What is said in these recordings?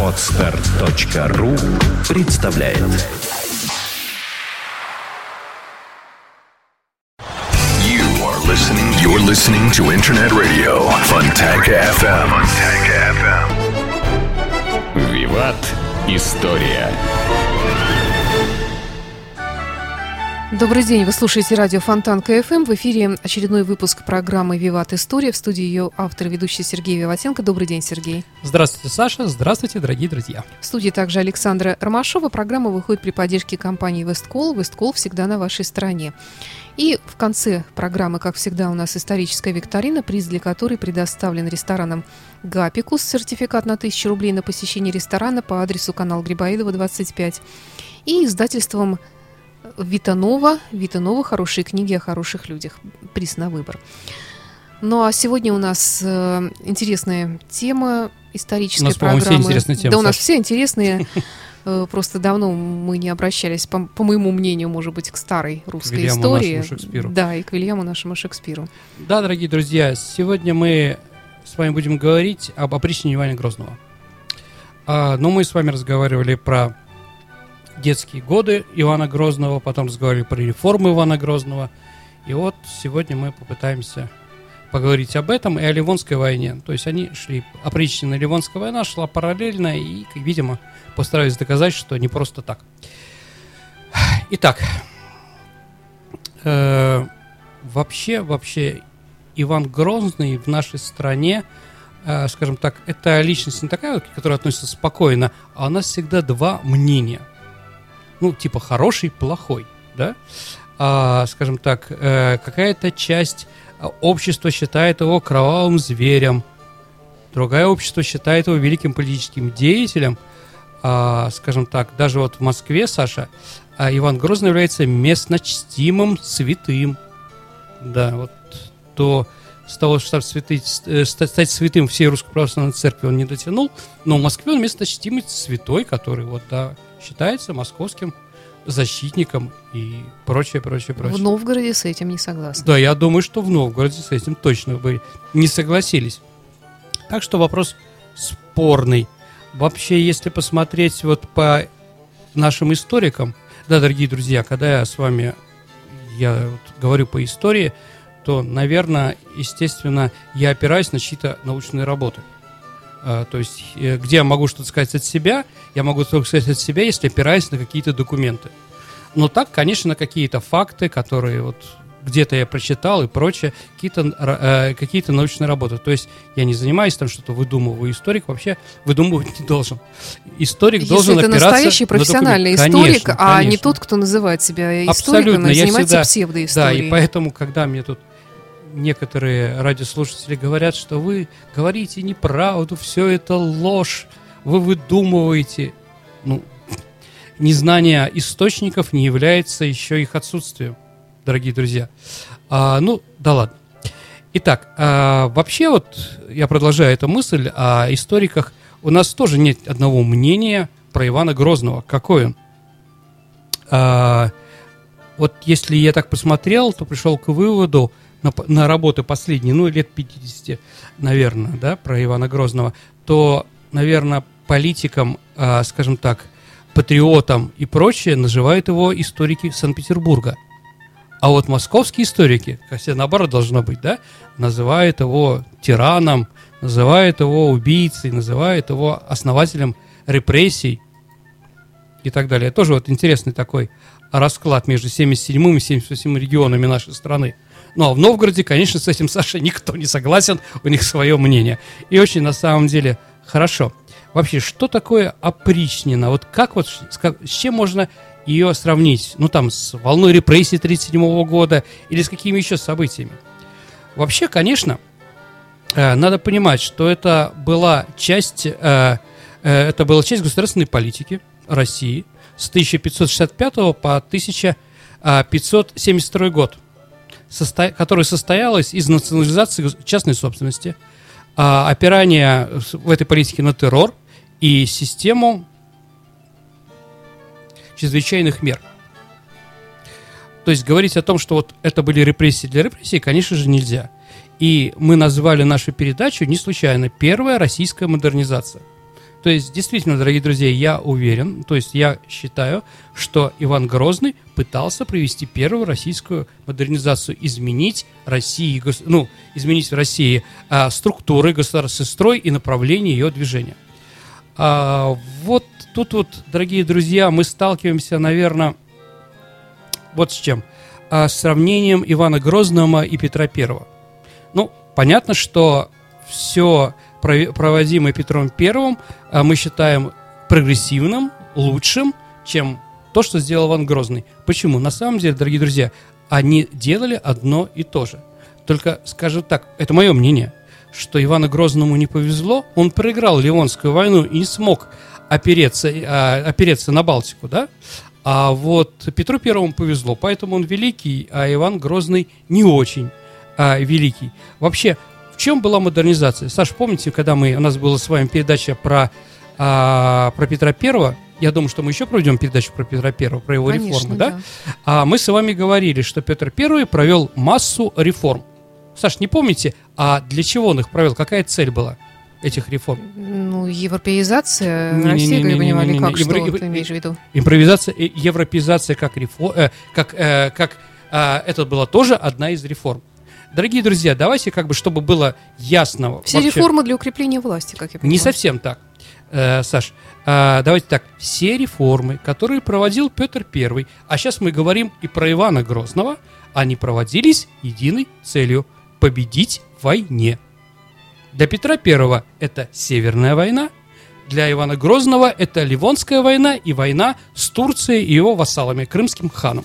Отстар.ру представляет You are listening. You're listening to Internet Radio Funtank FM. Funtank FM. Виват. История. Добрый день, вы слушаете радио Фонтан КФМ. В эфире очередной выпуск программы «Виват История». В студии ее автор и ведущий Сергей Виватенко. Добрый день, Сергей. Здравствуйте, Саша. Здравствуйте, дорогие друзья. В студии также Александра Ромашова. Программа выходит при поддержке компании «Весткол». «Весткол» всегда на вашей стороне. И в конце программы, как всегда, у нас историческая викторина, приз для которой предоставлен рестораном «Гапикус», сертификат на 1000 рублей на посещение ресторана по адресу канал Грибоедова, 25, и издательством Витанова. Витанова «Хорошие книги о хороших людях». Приз на выбор. Ну а сегодня у нас э, интересная тема исторической У нас, по-моему, все программы. интересные темы, Да, у нас Саш. все интересные. Э, Просто давно мы не обращались, по, по моему мнению, может быть, к старой русской Вильяму истории. нашему Шекспиру. Да, и к Вильяму нашему Шекспиру. Да, дорогие друзья, сегодня мы с вами будем говорить об опричнине Ивана Грозного. А, ну, мы с вами разговаривали про детские годы Ивана Грозного, потом разговаривали про реформы Ивана Грозного. И вот сегодня мы попытаемся поговорить об этом и о Ливонской войне. То есть они шли, опричнина Ливонская война шла параллельно и, видимо, постарались доказать, что не просто так. Итак, э, вообще, вообще, Иван Грозный в нашей стране, э, скажем так, это личность не такая, которая относится спокойно, а у нас всегда два мнения. Ну, типа хороший, плохой, да? А, скажем так, э, какая-то часть э, общества считает его кровавым зверем, другая общество считает его великим политическим деятелем. А, скажем так, даже вот в Москве, Саша, а Иван Грозный является местно чтимым святым. Да, вот то с того, что стать, святы- э, стать святым всей Русской Православной Церкви он не дотянул, но в Москве он местно чтимый святой, который вот, да, считается московским защитником и прочее, прочее, прочее. В Новгороде с этим не согласна. Да, я думаю, что в Новгороде с этим точно бы не согласились. Так что вопрос спорный. Вообще, если посмотреть вот по нашим историкам, да, дорогие друзья, когда я с вами я вот говорю по истории, то, наверное, естественно, я опираюсь на чьи-то научные работы. А, то есть, э, где я могу что-то сказать от себя, я могу только сказать от себя, если опираюсь на какие-то документы. Но так, конечно, на какие-то факты, которые вот где-то я прочитал и прочее, какие-то э, какие-то научные работы. То есть я не занимаюсь там что-то выдумываю. Историк вообще выдумывать не должен. Историк Если должен это опираться настоящий на профессиональный документы. историк, Конечно, а не конечно. тот, кто называет себя историком Абсолютно, и я занимается всегда- Да, псевдоисторией. и поэтому, когда мне тут некоторые радиослушатели говорят, что вы говорите неправду, все это ложь, вы выдумываете. Ну, незнание источников не является еще их отсутствием, дорогие друзья. А, ну, да ладно. Итак, а, вообще вот я продолжаю эту мысль о историках. У нас тоже нет одного мнения про Ивана Грозного. Какой он? А, вот если я так посмотрел, то пришел к выводу на, на работы последние, ну, лет 50, наверное, да, про Ивана Грозного, то, наверное, политикам, а, скажем так, патриотам и прочее называют его историки Санкт-Петербурга. А вот московские историки, хотя наоборот должно быть, да, называют его тираном, называют его убийцей, называют его основателем репрессий и так далее. Тоже вот интересный такой расклад между 77 и 78 регионами нашей страны. Ну, а в Новгороде, конечно, с этим, Саша, никто не согласен, у них свое мнение. И очень, на самом деле, хорошо. Вообще, что такое опричнина? Вот как вот, с как- с чем можно ее сравнить? Ну, там, с волной репрессий 1937 года или с какими еще событиями? Вообще, конечно, э, надо понимать, что это была часть, э, э, это была часть государственной политики России с 1565 по 1572 год, состо- которая состоялась из национализации частной собственности, а, опирания в этой политике на террор и систему чрезвычайных мер. То есть говорить о том, что вот это были репрессии для репрессий, конечно же, нельзя. И мы назвали нашу передачу не случайно «Первая российская модернизация». То есть, действительно, дорогие друзья, я уверен, то есть я считаю, что Иван Грозный пытался провести первую российскую модернизацию, изменить России, ну, изменить в России а, структуры, государственный строй и направление ее движения. А, вот тут вот, дорогие друзья, мы сталкиваемся, наверное, вот с чем. А, с сравнением Ивана Грозного и Петра Первого. Ну, понятно, что все проводимое Петром Первым, а, мы считаем прогрессивным, лучшим, чем то, что сделал Иван Грозный. Почему? На самом деле, дорогие друзья, они делали одно и то же. Только, скажу так, это мое мнение, что Ивану Грозному не повезло, он проиграл Ливонскую войну и не смог опереться, а, опереться на Балтику, да? А вот Петру Первому повезло, поэтому он великий, а Иван Грозный не очень а, великий. Вообще, в чем была модернизация? Саш, помните, когда мы, у нас была с вами передача про, а, про Петра Первого, я думаю, что мы еще проведем передачу про Петра Первого, про его Конечно, реформы, да? да? А мы с вами говорили, что Петр Первый провел массу реформ. Саш, не помните, а для чего он их провел? Какая цель была этих реформ? Ну, европеизация не, России, как я понимаю, как, что Евро... ты имеешь в виду? Импровизация, европеизация как, рефор... э, как, э, как э, это была тоже одна из реформ. Дорогие друзья, давайте как бы, чтобы было ясно. Все вообще... реформы для укрепления власти, как я понимаю. Не совсем так, э, Саш. Э, давайте так. Все реформы, которые проводил Петр I, а сейчас мы говорим и про Ивана Грозного, они проводились единой целью – победить в войне. Для Петра I это Северная война, для Ивана Грозного это Ливонская война и война с Турцией и его вассалами, крымским ханом.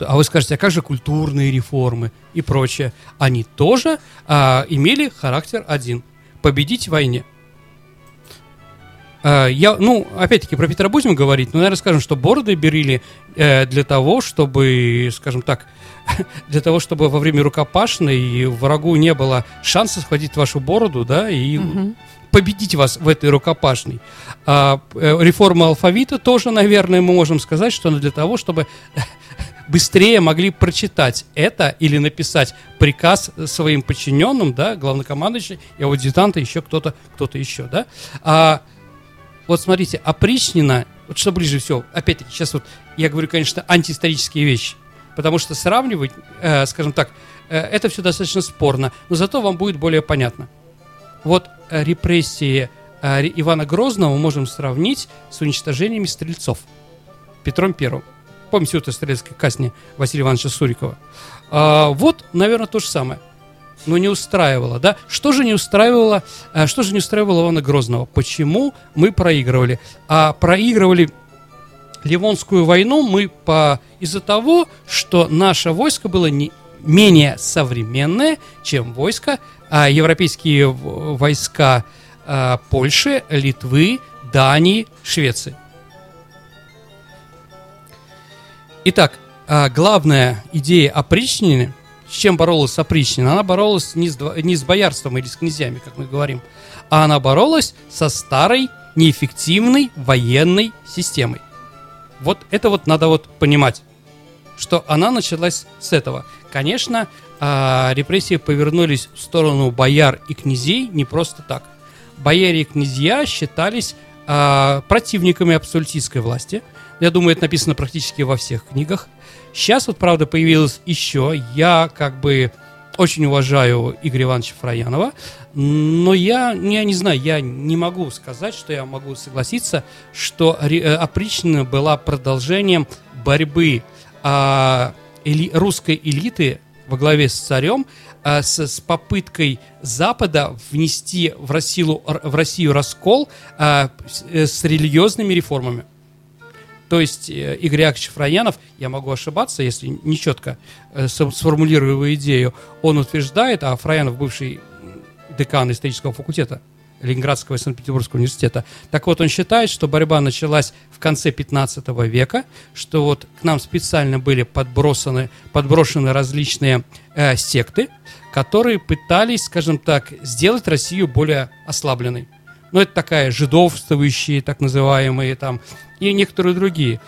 А вы скажете, а как же культурные реформы и прочее? Они тоже а, имели характер один – победить в войне. А, я, ну, опять-таки, про Петра будем говорить, но, наверное, скажем, что бороды берили э, для того, чтобы, скажем так, для того, чтобы во время рукопашной врагу не было шанса схватить вашу бороду, да, и угу. победить вас в этой рукопашной. А, э, реформа алфавита тоже, наверное, мы можем сказать, что она для того, чтобы быстрее могли прочитать это или написать приказ своим подчиненным, да, главнокомандующий и адъютанта, еще кто-то, кто-то еще, да. А, вот смотрите, опричнина, вот что ближе всего, опять-таки, сейчас вот я говорю, конечно, антиисторические вещи, потому что сравнивать, э, скажем так, э, это все достаточно спорно, но зато вам будет более понятно. Вот э, репрессии э, Ивана Грозного мы можем сравнить с уничтожениями стрельцов Петром Первым помните вот стрелецкой казни Василия Ивановича Сурикова. А, вот, наверное, то же самое. Но не устраивало, да? Что же не устраивало, а, что же не устраивало Ивана Грозного? Почему мы проигрывали? А проигрывали Ливонскую войну мы по из-за того, что наше войско было не менее современное, чем войско, а европейские войска а, Польши, Литвы, Дании, Швеции. Итак, а, главная идея опричнины, с чем боролась опричнина, она боролась не с, не с боярством или с князьями, как мы говорим, а она боролась со старой, неэффективной военной системой. Вот это вот надо вот понимать, что она началась с этого. Конечно, а, репрессии повернулись в сторону бояр и князей не просто так. Бояре и князья считались а, противниками абсолютистской власти – я думаю, это написано практически во всех книгах. Сейчас вот, правда, появилось еще. Я как бы очень уважаю Игоря Ивановича Фраянова, но я, я не знаю, я не могу сказать, что я могу согласиться, что э, опричнина была продолжением борьбы а, эли, русской элиты во главе с царем а, с, с попыткой Запада внести в Россию, в Россию раскол а, с, э, с религиозными реформами. То есть э, Игорь Яковлевич Фраянов, я могу ошибаться, если нечетко э, сформулирую его идею, он утверждает, а Фраянов бывший декан исторического факультета Ленинградского и Санкт-Петербургского университета. Так вот, он считает, что борьба началась в конце 15 века, что вот к нам специально были подбросаны, подброшены различные э, секты, которые пытались, скажем так, сделать Россию более ослабленной. Ну, это такая жидовствующие, так называемые, там, и некоторые другие.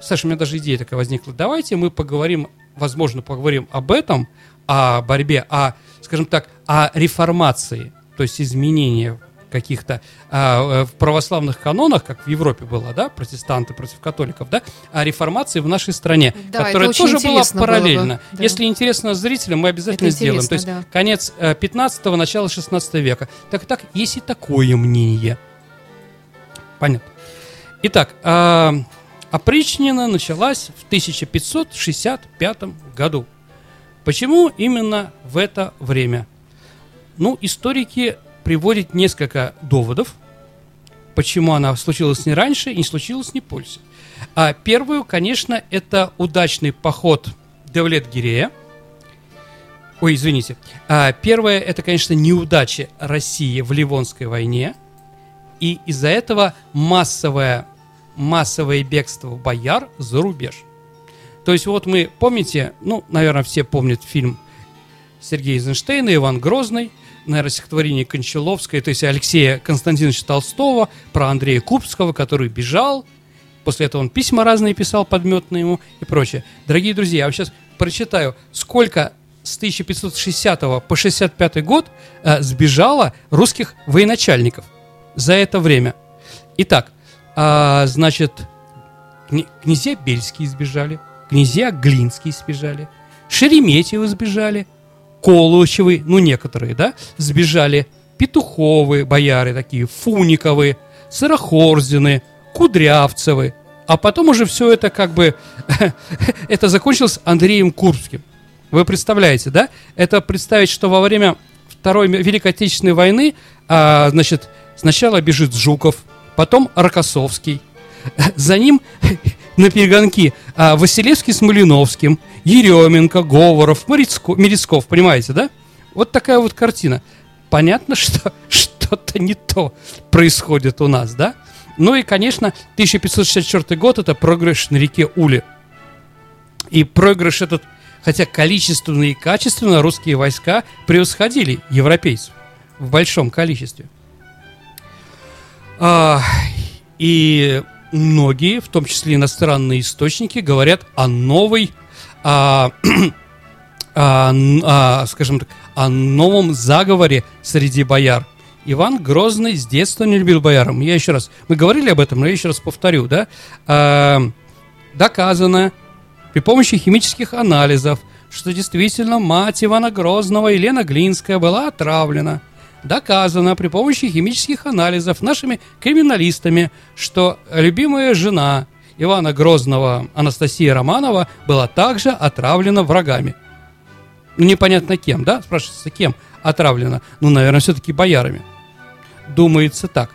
Саша, у меня даже идея такая возникла. Давайте мы поговорим, возможно, поговорим об этом, о борьбе, о, скажем так, о реформации, то есть изменения каких-то а, э, в православных канонах, как в Европе было, да, протестанты против католиков, да, а реформации в нашей стране, Да, которая тоже была интересно было бы, параллельно. да. Если интересно зрителям, мы обязательно Это сделаем. То есть да. конец 15-го, начало 16 века. Так так, есть и такое мнение. Понятно. Итак, а, опричнина началась в 1565 году. Почему именно в это время? Ну, историки приводят несколько доводов, почему она случилась не раньше и не случилась не позже. А первую, конечно, это удачный поход Девлет-Гирея. Ой, извините. А, первое, это, конечно, неудача России в Ливонской войне. И из-за этого массовое, массовое бегство бояр за рубеж. То есть вот мы, помните, ну, наверное, все помнят фильм Сергея Эйзенштейна «Иван Грозный», наверное, стихотворение Кончаловской, то есть Алексея Константиновича Толстого, про Андрея Купского, который бежал, после этого он письма разные писал, подметные ему и прочее. Дорогие друзья, я вам сейчас прочитаю, сколько с 1560 по 65 год э, сбежало русских военачальников за это время. Итак, а, значит, князья Бельские сбежали, князья Глинские сбежали, Шереметьевы сбежали, Колычевы, ну некоторые, да, сбежали, Петуховы, бояры такие, Фуниковы, Сырохорзины, Кудрявцевы, а потом уже все это как бы, это закончилось Андреем Курбским. Вы представляете, да? Это представить, что во время Второй Великой Отечественной войны, а, значит, сначала бежит Жуков, потом Рокоссовский, за ним на перегонки а, Василевский с Малиновским, Еременко, Говоров, Мерецков, понимаете, да? Вот такая вот картина. Понятно, что что-то не то происходит у нас, да? Ну и, конечно, 1564 год – это проигрыш на реке Уле. И проигрыш этот, хотя количественно и качественно русские войска превосходили европейцев в большом количестве. А, и многие, в том числе иностранные источники, говорят о новой, а, а, а, скажем так, о новом заговоре среди бояр. Иван Грозный с детства не любил боярам. Я еще раз, мы говорили об этом, но я еще раз повторю, да? А, доказано при помощи химических анализов, что действительно мать Ивана Грозного Елена Глинская была отравлена. Доказано при помощи химических анализов нашими криминалистами, что любимая жена Ивана Грозного Анастасия Романова была также отравлена врагами. Ну, непонятно кем, да? Спрашивается, кем отравлена? Ну, наверное, все-таки боярами. Думается так.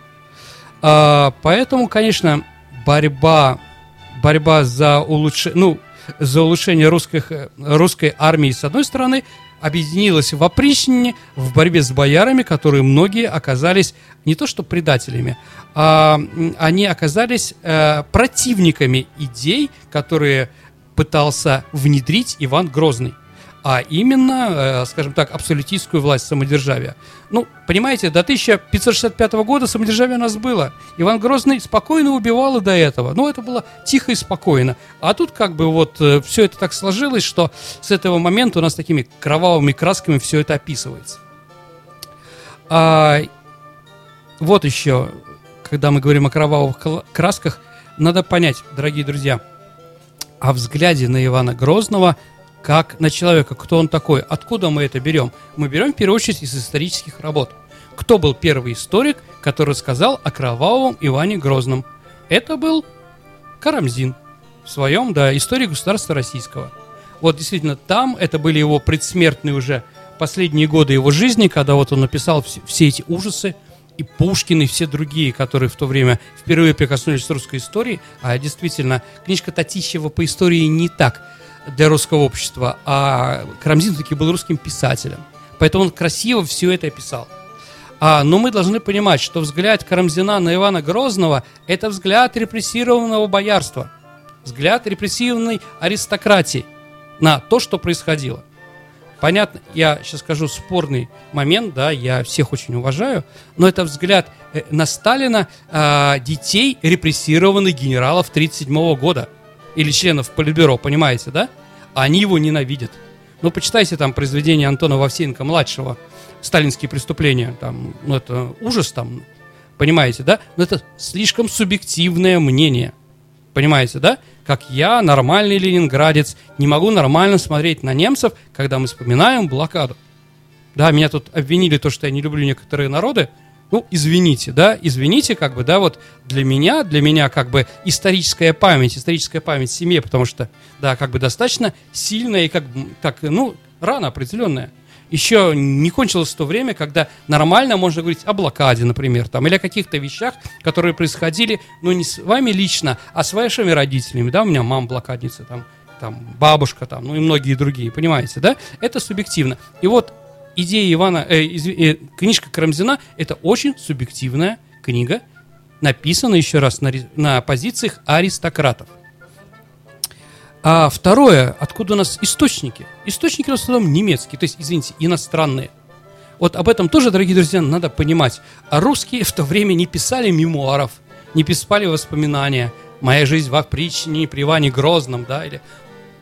А, поэтому, конечно, борьба, борьба за улучшение, ну, за улучшение русских, русской армии, с одной стороны, объединилась в опричнине в борьбе с боярами, которые многие оказались не то что предателями, а они оказались э, противниками идей, которые пытался внедрить Иван Грозный а именно, э, скажем так, абсолютистскую власть самодержавия. Ну, понимаете, до 1565 года самодержавие у нас было. Иван Грозный спокойно убивал и до этого. Ну, это было тихо и спокойно. А тут как бы вот все это так сложилось, что с этого момента у нас такими кровавыми красками все это описывается. А, вот еще, когда мы говорим о кровавых красках, надо понять, дорогие друзья, о взгляде на Ивана Грозного как на человека, кто он такой, откуда мы это берем. Мы берем в первую очередь из исторических работ. Кто был первый историк, который сказал о кровавом Иване Грозном? Это был Карамзин в своем, да, истории государства российского. Вот действительно, там это были его предсмертные уже последние годы его жизни, когда вот он написал вс- все эти ужасы, и Пушкин, и все другие, которые в то время впервые прикоснулись к русской истории. А действительно, книжка Татищева по истории не так для русского общества, а Карамзин таки был русским писателем. Поэтому он красиво все это описал. А, но мы должны понимать, что взгляд Карамзина на Ивана Грозного – это взгляд репрессированного боярства, взгляд репрессированной аристократии на то, что происходило. Понятно, я сейчас скажу спорный момент, да, я всех очень уважаю, но это взгляд э, на Сталина а, детей репрессированных генералов 1937 года или членов Политбюро, понимаете, да? Они его ненавидят. Ну, почитайте там произведение Антона Вовсеенко-младшего «Сталинские преступления». Там, ну, это ужас там, понимаете, да? Но это слишком субъективное мнение. Понимаете, да? Как я, нормальный ленинградец, не могу нормально смотреть на немцев, когда мы вспоминаем блокаду. Да, меня тут обвинили то, что я не люблю некоторые народы. Ну, извините, да, извините, как бы, да, вот для меня, для меня, как бы, историческая память, историческая память семье, потому что, да, как бы, достаточно сильная и, как, так, ну, рано определенная. Еще не кончилось то время, когда нормально можно говорить о блокаде, например, там, или о каких-то вещах, которые происходили, ну, не с вами лично, а с вашими родителями, да, у меня мама блокадница, там, там, бабушка, там, ну и многие другие, понимаете, да? Это субъективно. И вот идея Ивана, э, изв... э, книжка Карамзина – это очень субъективная книга, написана еще раз на, на позициях аристократов. А второе, откуда у нас источники? Источники в основном немецкие, то есть, извините, иностранные. Вот об этом тоже, дорогие друзья, надо понимать. А русские в то время не писали мемуаров, не писали воспоминания. «Моя жизнь в опричнине при Иване Грозном», да, или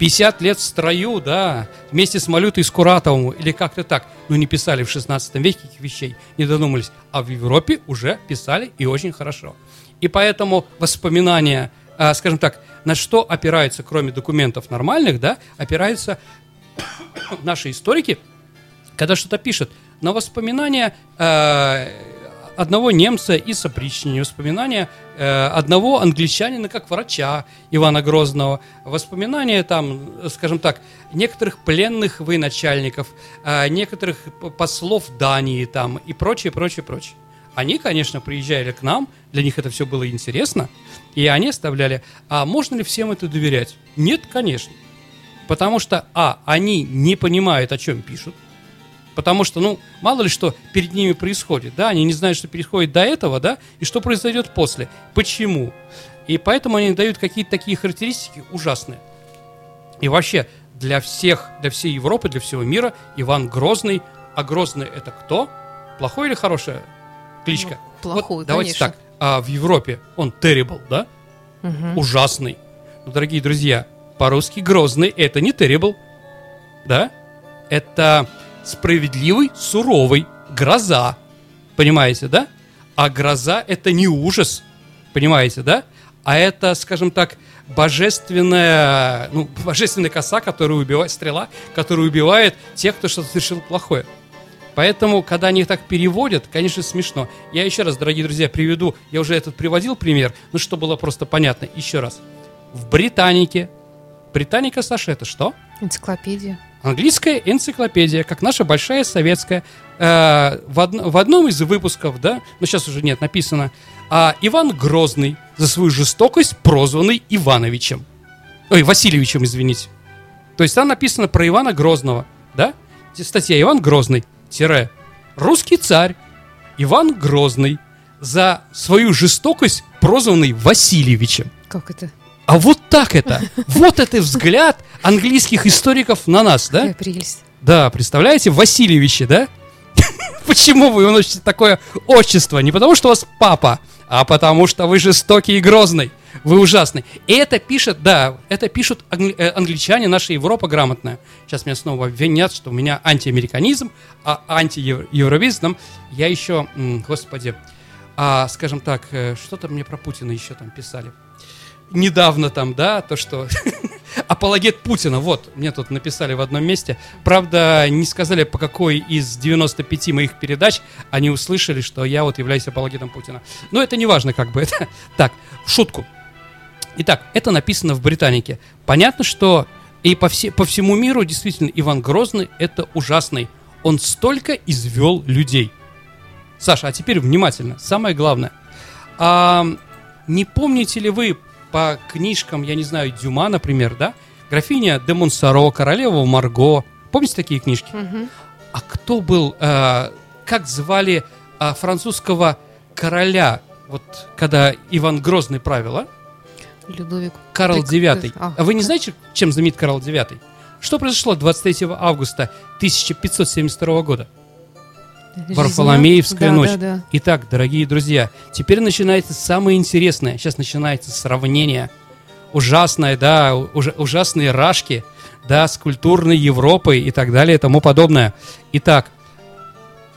50 лет в строю, да, вместе с Малютой Скуратовым, или как-то так. Но не писали в 16 веке этих вещей, не додумались. А в Европе уже писали и очень хорошо. И поэтому воспоминания, а, скажем так, на что опираются, кроме документов нормальных, да, опираются наши историки, когда что-то пишут, на воспоминания э, одного немца из опричнины, воспоминания э, одного англичанина как врача Ивана Грозного, воспоминания там, скажем так, некоторых пленных военачальников, э, некоторых послов Дании там и прочее, прочее, прочее. Они, конечно, приезжали к нам, для них это все было интересно, и они оставляли, а можно ли всем это доверять? Нет, конечно. Потому что, а, они не понимают, о чем пишут, Потому что, ну, мало ли что перед ними происходит, да, они не знают, что происходит до этого, да, и что произойдет после. Почему? И поэтому они дают какие-то такие характеристики ужасные. И вообще, для всех, для всей Европы, для всего мира Иван Грозный, а Грозный это кто? Плохой или хорошая кличка? Ну, плохой, вот, Давайте конечно. так, а в Европе он terrible, да? Угу. Ужасный. Но, дорогие друзья, по-русски Грозный это не terrible, да? Это справедливый, суровый, гроза. Понимаете, да? А гроза это не ужас, понимаете, да? А это, скажем так, божественная, ну, божественная коса, которая убивает, стрела, которая убивает тех, кто что-то совершил плохое. Поэтому, когда они так переводят, конечно, смешно. Я еще раз, дорогие друзья, приведу, я уже этот приводил пример, ну, что было просто понятно. Еще раз. В Британике, Британика, Саша, это что? Энциклопедия. Английская энциклопедия, как наша большая советская, э, в, од, в одном из выпусков, да, но сейчас уже нет, написано, а Иван Грозный за свою жестокость прозванный Ивановичем. Ой, Васильевичем, извините. То есть там написано про Ивана Грозного, да? Статья Иван Грозный, тире, русский царь Иван Грозный за свою жестокость прозванный Васильевичем. Как это? А вот так это. Вот это взгляд английских историков на нас, да? Какая прелесть. Да, представляете, Васильевичи, да? Почему вы носите такое отчество? Не потому, что у вас папа, а потому, что вы жестокий и грозный. Вы ужасный. И это пишет, да, это пишут англи- э, англичане, наша Европа грамотная. Сейчас меня снова обвинят, что у меня антиамериканизм, а антиевровизм. Я еще, господи, а, скажем так, э, что-то мне про Путина еще там писали недавно там, да, то, что апологет Путина, вот, мне тут написали в одном месте. Правда, не сказали, по какой из 95 моих передач они услышали, что я вот являюсь апологетом Путина. Но это не важно, как бы это. Так, в шутку. Итак, это написано в Британике. Понятно, что и по, все, по всему миру действительно Иван Грозный это ужасный. Он столько извел людей. Саша, а теперь внимательно, самое главное. А, не помните ли вы по книжкам, я не знаю, Дюма, например, да? Графиня де Монсоро, королева Марго. Помните такие книжки? Мгм. А кто был, э, как звали э, французского короля, вот когда Иван Грозный правил, а? Людовик. Карл IX. а, А вы не знаете, чем знаменит Карл IX? Что произошло 23 августа 1572 года? Варфоломеевская да, ночь. Да, да. Итак, дорогие друзья, теперь начинается самое интересное. Сейчас начинается сравнение. Ужасное, да, уж- ужасные рашки. да, с культурной Европой и так далее и тому подобное. Итак,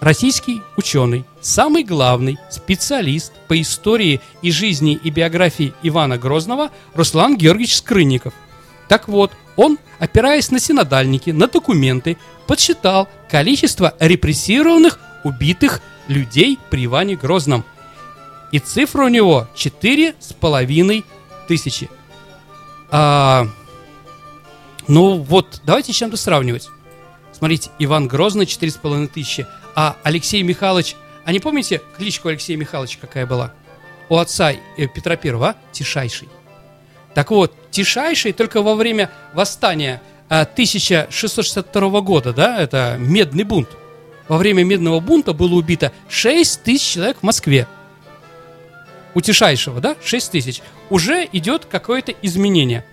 российский ученый, самый главный специалист по истории и жизни и биографии Ивана Грозного Руслан Георгиевич Скрынников. Так вот, он, опираясь на синодальники, на документы, подсчитал количество репрессированных, убитых людей при Иване Грозном. И цифра у него четыре с половиной тысячи. А, ну вот, давайте с чем-то сравнивать. Смотрите, Иван Грозный четыре с половиной тысячи, а Алексей Михайлович, а не помните кличку Алексея Михайловича какая была? У отца э, Петра Первого, Тишайший. Так вот, Тишайший только во время восстания 1662 года, да, это Медный бунт. Во время Медного бунта было убито 6 тысяч человек в Москве. У Тишайшего, да, 6 тысяч. Уже идет какое-то изменение.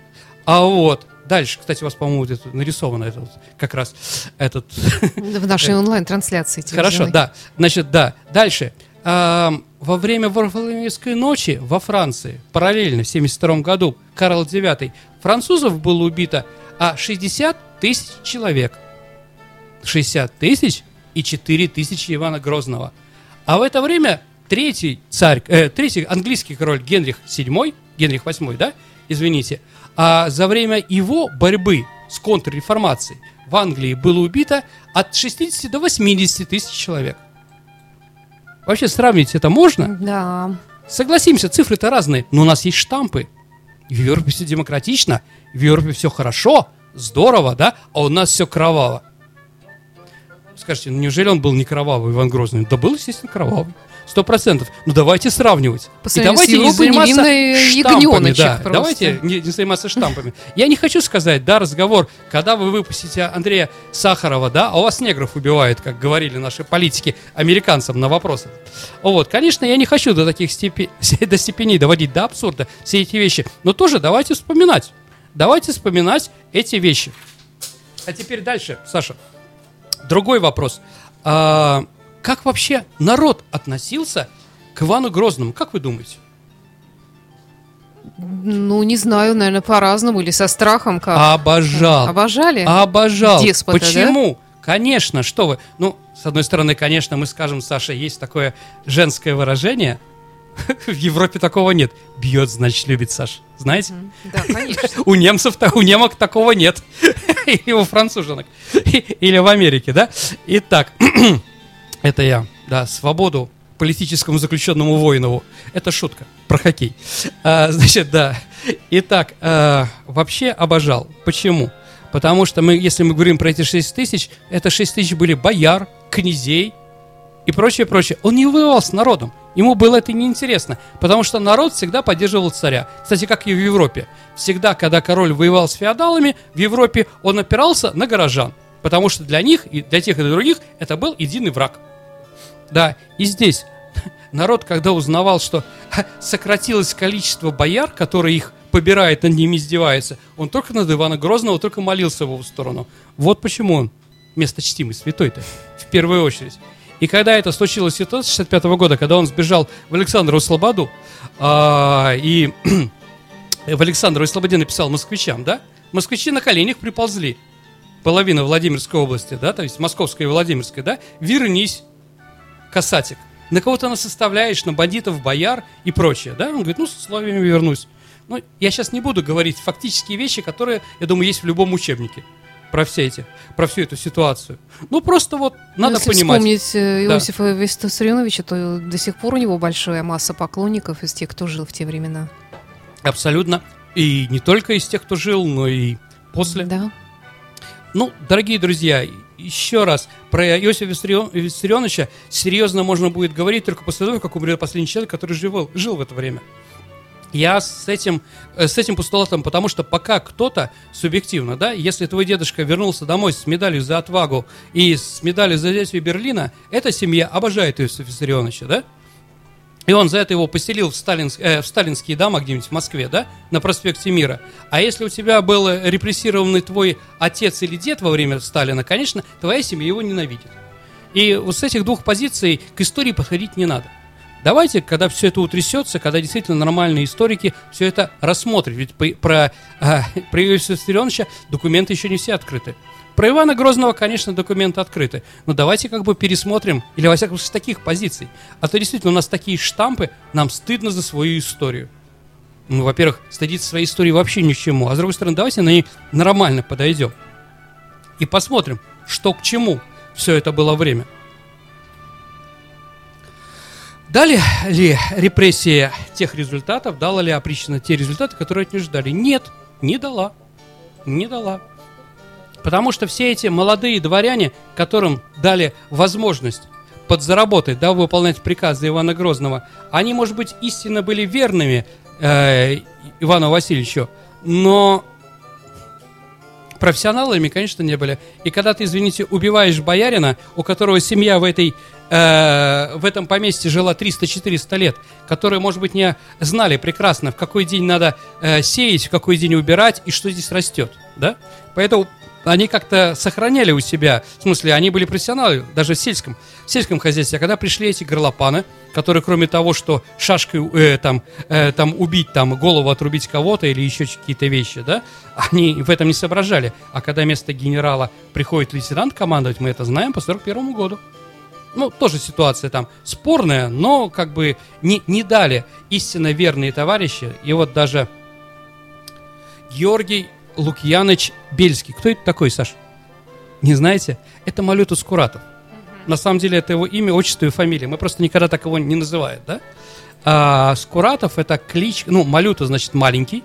А вот дальше, кстати, у вас, по-моему, это нарисовано это вот, как раз этот... В нашей онлайн-трансляции. Хорошо, да. Значит, да. Дальше. Эм, во время Варфоломеевской ночи во Франции, параллельно в 1972 году, Карл IX, французов было убито а 60 тысяч человек. 60 тысяч и 4 тысячи Ивана Грозного. А в это время третий царь, э, третий английский король Генрих VII, Генрих VIII, да, извините, а за время его борьбы с контрреформацией в Англии было убито от 60 до 80 тысяч человек. Вообще сравнить это можно? Да. Согласимся, цифры-то разные, но у нас есть штампы. В Европе все демократично, в Европе все хорошо, здорово, да, а у нас все кроваво. Скажите, ну неужели он был не кровавый, Иван Грозный? Да был, естественно, кровавый. Сто процентов. Ну давайте сравнивать. По и давайте не заниматься штампами. Да. Просто. Давайте не, не заниматься штампами. Я не хочу сказать, да, разговор, когда вы выпустите Андрея Сахарова, да, а у вас негров убивают, как говорили наши политики американцам на вопросы. Вот, конечно, я не хочу до таких степи... до степеней доводить до абсурда все эти вещи, но тоже давайте вспоминать. Давайте вспоминать эти вещи. А теперь дальше, Саша. Другой вопрос. А, как вообще народ относился к Ивану Грозному? Как вы думаете? Ну, не знаю, наверное, по-разному или со страхом как. Обожал. Обожали? Обожал. Деспота, Почему? Да? Конечно, что вы. Ну, с одной стороны, конечно, мы скажем, Саша, есть такое женское выражение. В Европе такого нет. Бьет, значит, любит Саша. Знаете? Да, конечно. У немцев, у немок такого нет. Или у француженок. Или в Америке, да? Итак, это я, да, свободу политическому заключенному Воинову. Это шутка про хоккей. А, значит, да. Итак, а, вообще обожал. Почему? Потому что мы, если мы говорим про эти 6 тысяч, это 6 тысяч были бояр, князей и прочее, прочее. Он не воевал с народом. Ему было это неинтересно, потому что народ всегда поддерживал царя. Кстати, как и в Европе. Всегда, когда король воевал с феодалами, в Европе он опирался на горожан. Потому что для них, и для тех и для других, это был единый враг. Да, и здесь народ, когда узнавал, что сократилось количество бояр, которые их побирает, над ними издевается, он только над Ивана Грозного, только молился в его сторону. Вот почему он место чтимый, святой-то, в первую очередь. И когда это случилось в 1965 года, когда он сбежал в Александрову Слободу, а, и в Александровой Слободе написал москвичам, да, москвичи на коленях приползли, половина Владимирской области, да, то есть Московской и Владимирской, да, вернись, касатик. На кого ты нас составляешь, на бандитов, бояр и прочее, да? Он говорит, ну, с условиями вернусь. Ну, я сейчас не буду говорить фактические вещи, которые, я думаю, есть в любом учебнике про все эти, про всю эту ситуацию. Ну, просто вот надо Если понимать. вспомнить э, Иосифа да. Виссарионовича, то до сих пор у него большая масса поклонников из тех, кто жил в те времена. Абсолютно. И не только из тех, кто жил, но и после. Да. Ну, дорогие друзья, еще раз, про Иосифа Виссарионовича серьезно можно будет говорить только после того, как умрет последний человек, который жил, жил в это время. Я с этим, э, с этим постулатом, потому что пока кто-то субъективно, да, если твой дедушка вернулся домой с медалью за отвагу и с медалью за взятие Берлина, эта семья обожает Иосифа Виссарионовича, да? И он за это его поселил в, сталинск, э, в сталинские дома где-нибудь в Москве, да, на проспекте Мира. А если у тебя был репрессированный твой отец или дед во время Сталина, конечно, твоя семья его ненавидит. И вот с этих двух позиций к истории подходить не надо. Давайте, когда все это утрясется, когда действительно нормальные историки все это рассмотрят. Ведь про, э, про Иосифа Виссарионовича документы еще не все открыты. Про Ивана Грозного, конечно, документы открыты. Но давайте как бы пересмотрим, или во всяком случае с таких позиций. А то действительно у нас такие штампы, нам стыдно за свою историю. Ну, во-первых, стыдиться своей истории вообще ни к чему. А с другой стороны, давайте на ней нормально подойдем. И посмотрим, что к чему все это было время. Дали ли репрессия тех результатов, дала ли опричнина те результаты, которые от нее ждали? Нет, не дала. Не дала. Потому что все эти молодые дворяне, которым дали возможность подзаработать, да, выполнять приказы Ивана Грозного, они, может быть, истинно были верными э, Ивану Васильевичу, но профессионалами, конечно, не были. И когда ты, извините, убиваешь боярина, у которого семья в этой э, в этом поместье жила 300-400 лет, которые, может быть, не знали прекрасно, в какой день надо э, сеять, в какой день убирать и что здесь растет, да? Поэтому они как-то сохраняли у себя, в смысле, они были профессионалы, даже в сельском, в сельском хозяйстве. А когда пришли эти горлопаны, которые кроме того, что шашкой э, там, э, там убить, там голову отрубить кого-то или еще какие-то вещи, да, они в этом не соображали. А когда вместо генерала приходит лейтенант командовать, мы это знаем по 41 году. Ну, тоже ситуация там спорная, но как бы не, не дали истинно верные товарищи. И вот даже Георгий Лукьяныч Бельский. Кто это такой, Саш? Не знаете? Это Малютус Скуратов. На самом деле это его имя, отчество и фамилия. Мы просто никогда так его не называем, да? А, Скуратов это клич, ну, Малюта значит маленький,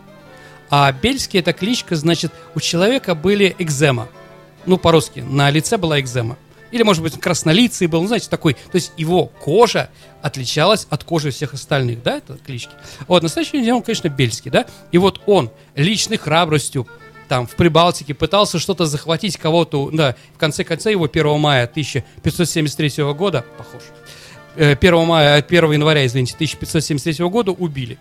а Бельский это кличка, значит, у человека были экзема. Ну, по-русски, на лице была экзема. Или, может быть, краснолицый был, ну, знаете, такой. То есть его кожа отличалась от кожи всех остальных, да, это клички. Вот, настоящий день он, конечно, Бельский, да. И вот он личной храбростью, там, в Прибалтике пытался что-то захватить кого-то, да, в конце конца его 1 мая 1573 года, похож, э, 1 мая, 1 января, извините, 1573 года убили.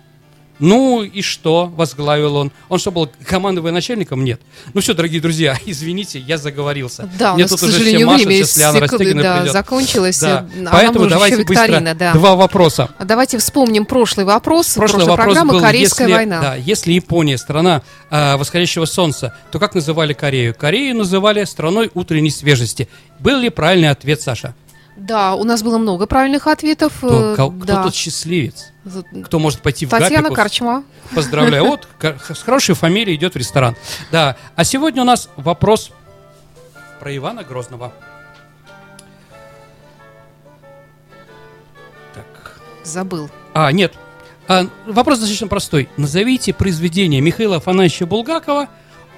Ну и что, возглавил он. Он что, был командовым начальником? Нет. Ну все, дорогие друзья, извините, я заговорился. Да, у Мне нас, тут к уже все сожалению, машут, время если Анна сек- Растегина да, придет. закончилось. Да. а Поэтому давайте быстро да. два вопроса. А Давайте вспомним прошлый вопрос. Прошлый прошлой вопрос программы был, Корейская если, война. Да, если Япония страна э, восходящего солнца, то как называли Корею? Корею называли страной утренней свежести. Был ли правильный ответ, Саша? Да, у нас было много правильных ответов. Кто, э, кто да. тот счастливец? Кто может пойти в Татьяна Гапику? Карчма. Поздравляю. Вот с хорошей фамилией идет в ресторан. Да. А сегодня у нас вопрос про Ивана Грозного. Так. Забыл. А, нет. А, вопрос достаточно простой. Назовите произведение Михаила Афанасьевича Булгакова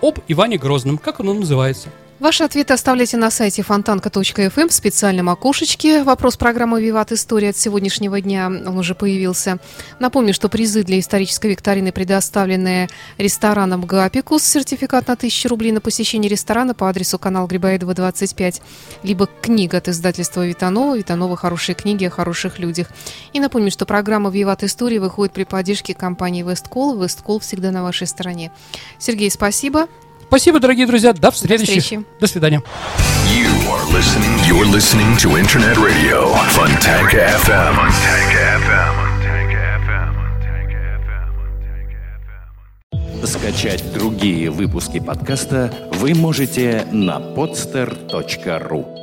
об Иване Грозном. Как оно называется? Ваши ответы оставляйте на сайте фонтанка.фм в специальном окошечке. Вопрос программы «Виват. История» от сегодняшнего дня, он уже появился. Напомню, что призы для исторической викторины предоставлены рестораном «Гапикус», сертификат на 1000 рублей на посещение ресторана по адресу канал Грибоедова, 25, либо книга от издательства Витанова, Витанова «Хорошие книги о хороших людях». И напомню, что программа «Виват. История» выходит при поддержке компании «Весткол». «Весткол» всегда на вашей стороне. Сергей, спасибо. Спасибо, дорогие друзья. До встречи. До свидания. You are listening. You're listening to Internet Radio Funtank FM. Funtank FM. Скачать другие выпуски подкаста вы можете на podster.ru